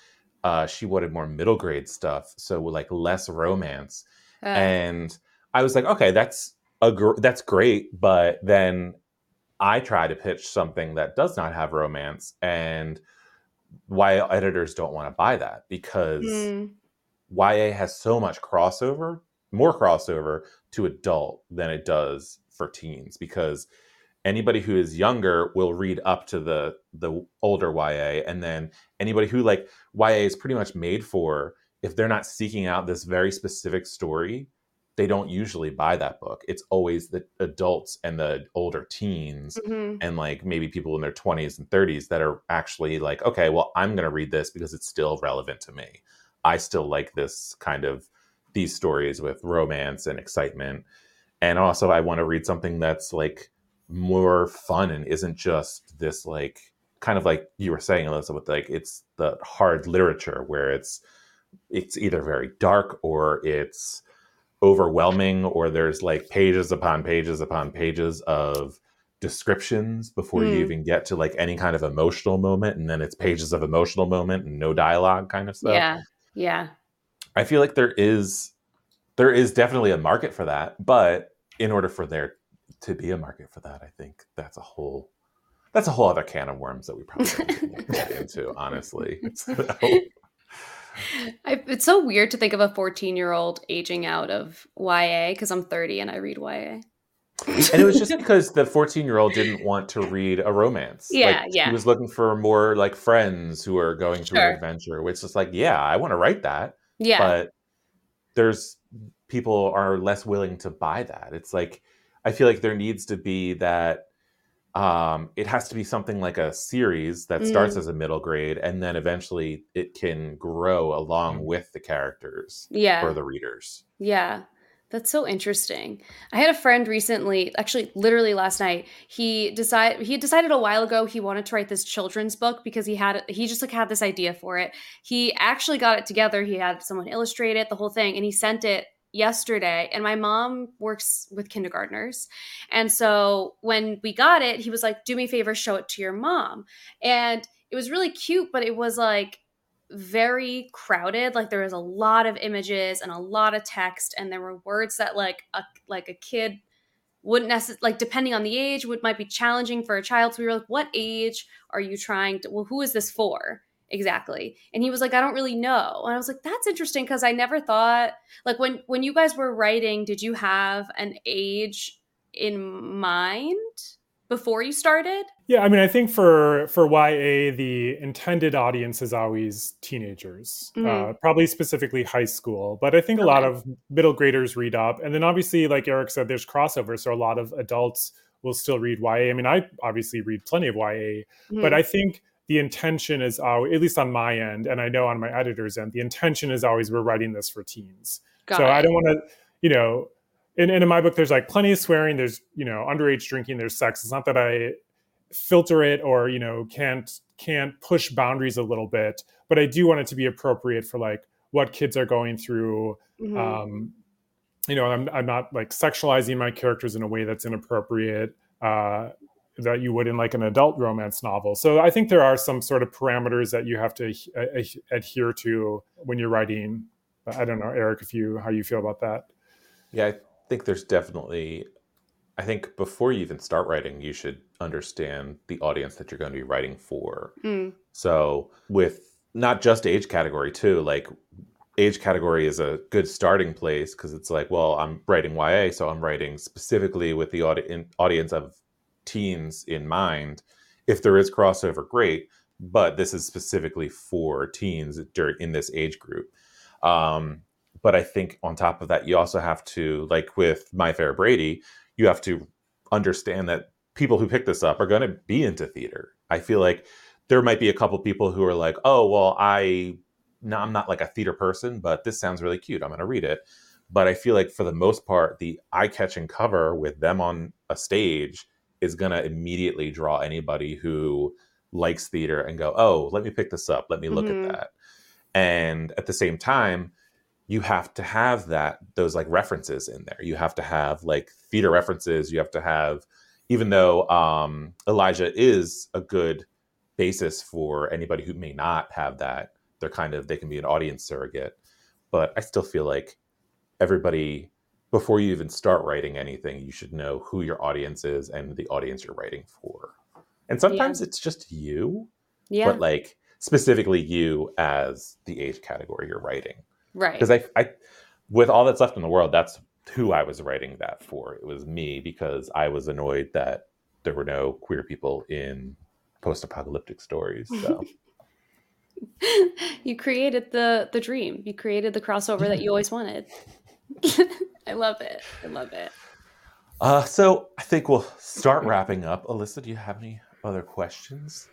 uh she wanted more middle grade stuff so like less romance. Uh, and I was like okay that's a gr- that's great but then I try to pitch something that does not have romance and YA editors don't want to buy that because mm, YA has so much crossover, more crossover to adult than it does for teens because anybody who is younger will read up to the the older YA and then anybody who like YA is pretty much made for if they're not seeking out this very specific story, they don't usually buy that book. It's always the adults and the older teens mhm. and like maybe people in their 20s and 30s that are actually like okay well i'm going to read this because it's still relevant to me i still like this kind of these stories with romance and excitement and also i want to read something that's like more fun and isn't just this like kind of like you were saying elizabeth like it's the hard literature where it's it's either very dark or it's overwhelming or there's like pages upon pages upon pages of descriptions before you Hmm. even get to like any kind of emotional moment and then it's pages of emotional moment and no dialogue kind of stuff yeah, yeah. i feel like there is there is definitely a market for that but in order for there to be a market for that i think that's a whole that's a whole other can of worms that we probably get into honestly So- I, it's so weird to think of a 14 year old aging out of YA because I'm 30 and I read YA. and it was just because the 14 year old didn't want to read a romance Yeah, like, yeah. he was looking for more like friends who are going through Sure. an adventure which is like yeah i want to write that Yeah. but there's people are less willing to buy that it's like i feel like there needs to be that um it has to be something like a series that starts Mm. as a middle grade and then eventually it can grow along with the characters yeah. for the readers Yeah. That's so interesting. I had a friend recently, actually literally last night, he decided he decided a while ago he wanted to write this children's book because he had he just like had this idea for it. He actually got it together. He had someone illustrate it, the whole thing, and he sent it yesterday and my mom works with kindergartners. And so when we got it he was like do me a favor show it to your mom. And it was really cute but it was like very crowded. Like there was a lot of images and a lot of text and there were words that like a like a kid wouldn't necessarily like depending on the age would might be challenging for a child. So we were like what age are you trying to well who is this for exactly and he was like i don't really know and i was like that's interesting because i never thought like when when you guys were writing did you have an age in mind before you started Yeah, I mean, I think for for YA, the intended audience is always teenagers, Mhm. uh, probably specifically high school. But I think a lot of middle graders read up, and then obviously, like Erik said, there's crossover, so a lot of adults will still read YA. I mean, I obviously read plenty of YA, but Mhm. I think the intention is always, at least on my end, and I know on my editor's end, the intention is always we're writing this for teens. Got so I don't want to, you know, and, and in my book, there's like plenty of swearing. There's you know underage drinking. There's sex. It's not that I filter it or you know can't can't push boundaries a little bit, but I do want it to be appropriate for like what kids are going through. Mhm. Um, you know, I'm I'm not like sexualizing my characters in a way that's inappropriate. Uh, that you would in like an adult romance novel. So I think there are some sort of parameters that you have to uh, uh, adhere to when you're writing. But I don't know, Erik, if you how you feel about that. Yeah, I think there's definitely. I think before you even start writing, you should understand the audience that you're going to be writing for. Mm. So, with not just age category, too, like age category is a good starting place because it's like, well, I'm writing YA, so I'm writing specifically with the audi- audience of teens in mind. If there is crossover, great, but this is specifically for teens during in this age group. Um, but I think on top of that, you also have to, like with My Fair Brady, you have to understand that people who pick this up are going to be into theater. I feel like there might be a couple people who are like, "Oh, well, I no, I'm not like a theater person, but this sounds really cute. I'm going to read it." But I feel like for the most part, the eye-catching cover with them on a stage is going to immediately draw anybody who likes theater and go, "Oh, let me pick this up. Let me look Mhm. at that." And at the same time, you have to have that those like references in there. You have to have like theater references. You have to have, even though um, Elijah is a good basis for anybody who may not have that. They're kind of they can be an audience surrogate, but I still feel like everybody before you even start writing anything, you should know who your audience is and the audience you're writing for. And sometimes it's just you, yeah. but like specifically you as the age category you're writing. Right. Because I, I with all that's left in the world that's who i was writing that for. It was me because i was annoyed that there were no queer people in post-apocalyptic stories so. You created the the dream. You created the crossover that you always wanted i love it. I love it. Uh so i think we'll start wrapping up. Alyssa do you have any other questions?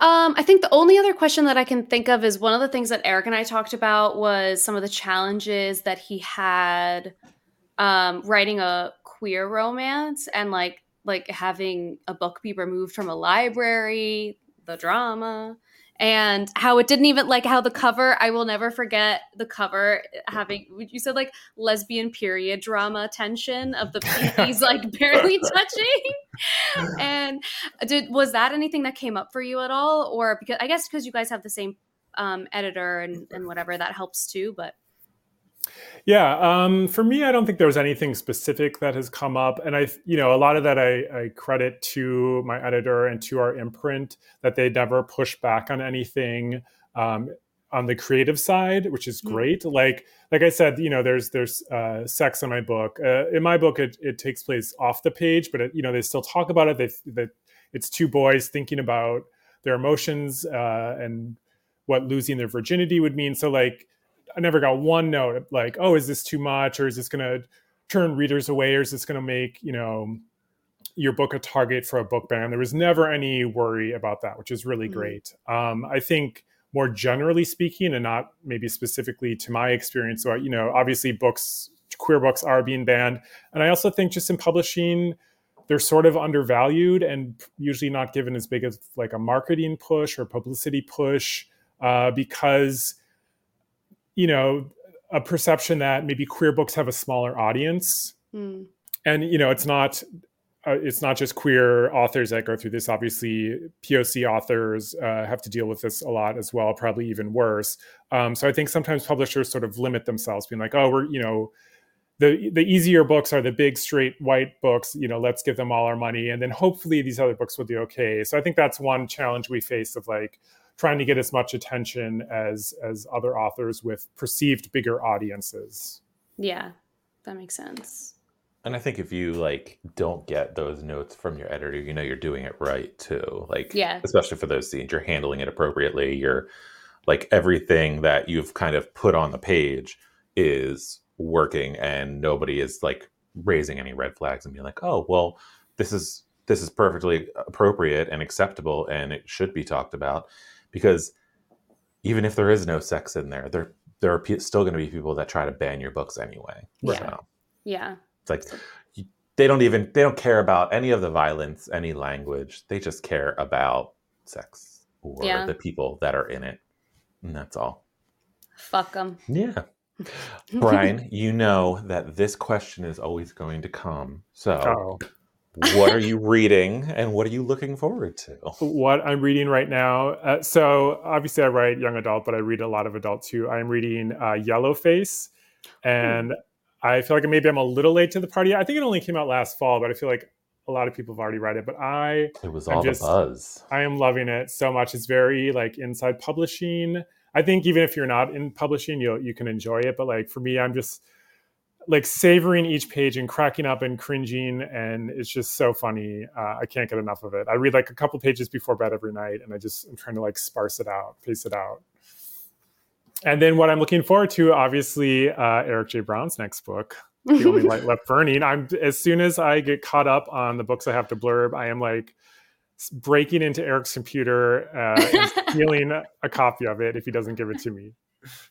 Um, I think the only other question that I can think of is one of the things that Erik and I talked about was some of the challenges that he had um, writing a queer romance and like like having a book be removed from a library, the drama, and how it didn't even like how the cover. I will never forget the cover having you said like lesbian period drama tension of the PPs like barely touching and did was that anything that came up for you at all or because i guess because you guys have the same um, editor and, and whatever that helps too but Yeah, um, for me, I don't think there was anything specific that has come up, and I, you know, a lot of that I, I credit to my editor and to our imprint that they never push back on anything um, on the creative side, which is great. Like, like I said, you know, there's there's uh, sex in my book. Uh, in my book, it, it takes place off the page, but it, you know, they still talk about it. They, that it's two boys thinking about their emotions uh, and what losing their virginity would mean. So, like I never got one note like, oh, is this too much, or is this going to turn readers away, or is this going to make you know your book a target for a book ban? There was never any worry about that, which is really Mhm. great. Um, I think more generally speaking, and not maybe specifically to my experience, so you know, obviously books queer books are being banned. And I also think just in publishing, they're sort of undervalued and usually not given as big as like a marketing push or publicity push uh, because you know a perception that maybe queer books have a smaller audience. Hmm. and you know it's not uh, it's not just queer authors that go through this. Obviously poc authors uh, have to deal with this a lot as well probably even worse. Um, so i think sometimes publishers sort of limit themselves being like oh we're you know the the easier books are the big straight white books you know let's give them all our money and then hopefully these other books will do okay. So i think that's one challenge we face of like trying to get as much attention as as other authors with perceived bigger audiences Yeah, that makes sense. And I think if you like don't get those notes from your editor, you know you're doing it right too. Like Yeah. especially for those scenes, you're handling it appropriately. You're like everything that you've kind of put on the page is working and nobody is like raising any red flags and being like, "Oh, well, this is this is perfectly appropriate and acceptable and it should be talked about." Because even if there is no sex in there, there there are pe- still going to be people that try to ban your books anyway. Yeah. So Yeah. it's like you- they don't even they don't care about any of the violence, any language. They just care about sex or Yeah. the people that are in it, and that's all. Fuck them. Yeah. Brian, you know that this question is always going to come. So, oh what are you reading and what are you looking forward to? what I'm reading right now. Uh, so obviously, I write young adult, but I read a lot of adult too. I'm reading uh, Yellowface, and I feel like maybe I'm a little late to the party. I think it only came out last fall, but I feel like a lot of people have already read it. But I, It was I'm all just- the buzz. I am loving it so much. It's very like inside publishing. I think even if you're not in publishing, you you can enjoy it. But like for me, I'm just like savoring each page and cracking up and cringing, and it's just so funny. Uh, I can't get enough of it. I read like a couple pages before bed every night, and I just I'm trying to like sparse it out, pace it out. And then what I'm looking forward to, obviously, uh, Erik J. Brown's next book, The Only Light Left Burning. I'm as soon as I get caught up on the books I have to blurb, I am like breaking into Erik's computer uh, and stealing a copy of it if he doesn't give it to me.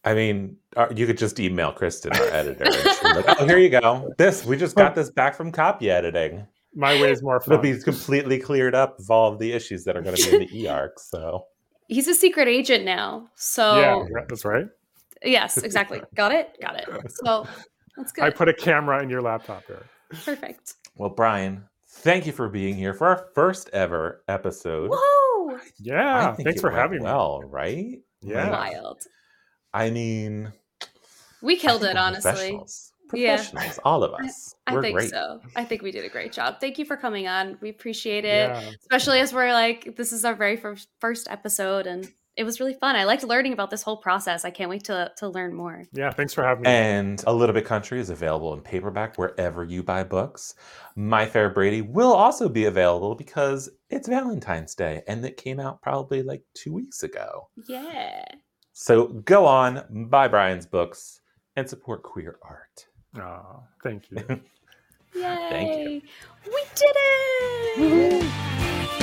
I mean, uh, you could just email Kristen, our editor. And like, oh, here you go. This we just got this back from copy editing. My way is more fun. It'll fun. be completely cleared up of all of the issues that are going to be in the e arc. So He's a secret agent now. So yeah, that's right. yes, exactly. Got it? Got it. So that's good. I put a camera in your laptop there. Perfect. Well, Brian, thank you for being here for our first ever episode. Whoa! Yeah, thanks for went having me. well, right? Yeah. Wild. I mean, We killed it, honestly. Professionals. Yeah. All of us. I we're think great. so. I think we did a great job. Thank you for coming on. We appreciate it. Yeah. Especially as we're like, this is our very first first episode and it was really fun. I liked learning about this whole process. I can't wait to to learn more. Yeah, thanks for having me. And A Little Bit Country is available in paperback wherever you buy books. My Fair Brady will also be available because it's Valentine's Day and it came out probably like two weeks ago. Yeah. So go on, buy Brian's books, and support queer art. Oh, thank you. Yay. Thank you. We did it. When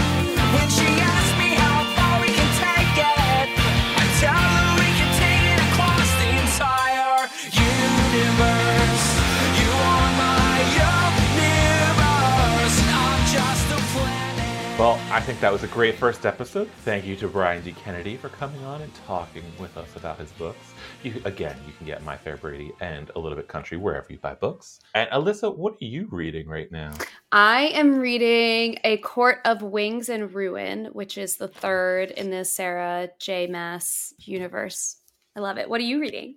think that was a great first episode. Thank you to Brian D. Kennedy for coming on and talking with us about his books. You, again, you can get My Fair Brady and A Little Bit Country wherever you buy books. And Alyssa, what are you reading right now? I am reading A Court of Wings and Ruin, which is the third in the Sarah J. Maas universe. I love it. What are you reading?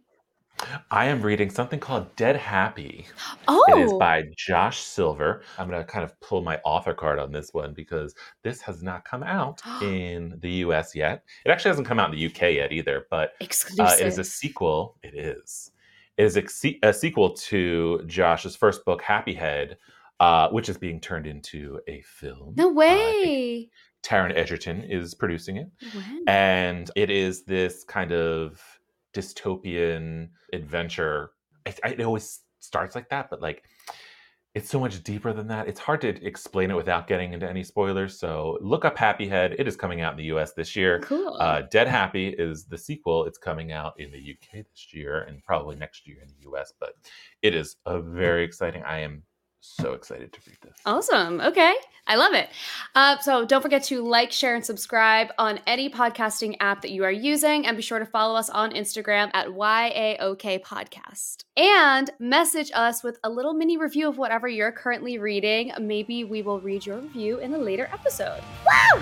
I am reading something called Dead Happy. Oh, It is by Josh Silver. I'm going to kind of pull my author card on this one because this has not come out in the US yet. It actually hasn't come out in the UK yet either, but exclusive. Uh, it is a sequel. It is. It is a, a sequel to Josh's first book, Happy Head, uh, which is being turned into a film. no Uh, way. Taron Egerton is producing it, When? and it is this kind of dystopian adventure. I, I, it always starts like that, but like it's so much deeper than that. It's hard to explain it without getting into any spoilers. So look up Happy Head. It is coming out in the US this year. Cool. Uh, Dead Happy is the sequel. It's coming out in the UK this year and probably next year in the US. But it is a very exciting. I am so excited to read this. Awesome. Okay. I love it. Uh, so don't forget to like, share, and subscribe on any podcasting app that you are using. And be sure to follow us on Instagram at YAOK Podcast. And message us with a little mini review of whatever you're currently reading. Maybe we will read your review in a later episode. Woo!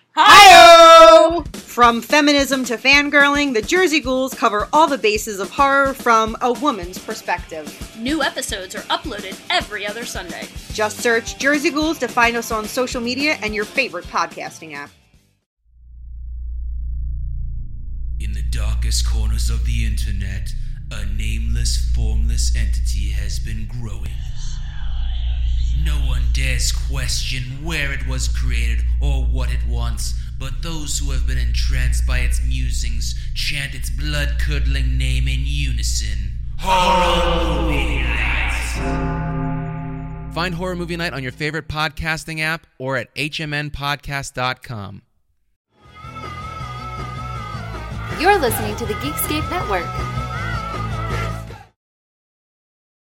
Hi! From feminism to fangirling, the Jersey Ghouls cover all the bases of horror from a woman's perspective. New episodes are uploaded every other Sunday. Just search Jersey Ghouls to find us on social media and your favorite podcasting app. In the darkest corners of the internet, a nameless, formless entity has been growing. No one dares question where it was created or what it wants, but those who have been entranced by its musings chant its blood curdling name in unison. Horror Movie Night! Find Horror Movie Night on your favorite podcasting app or at hmnpodcast.com. You're listening to the Geekscape Network.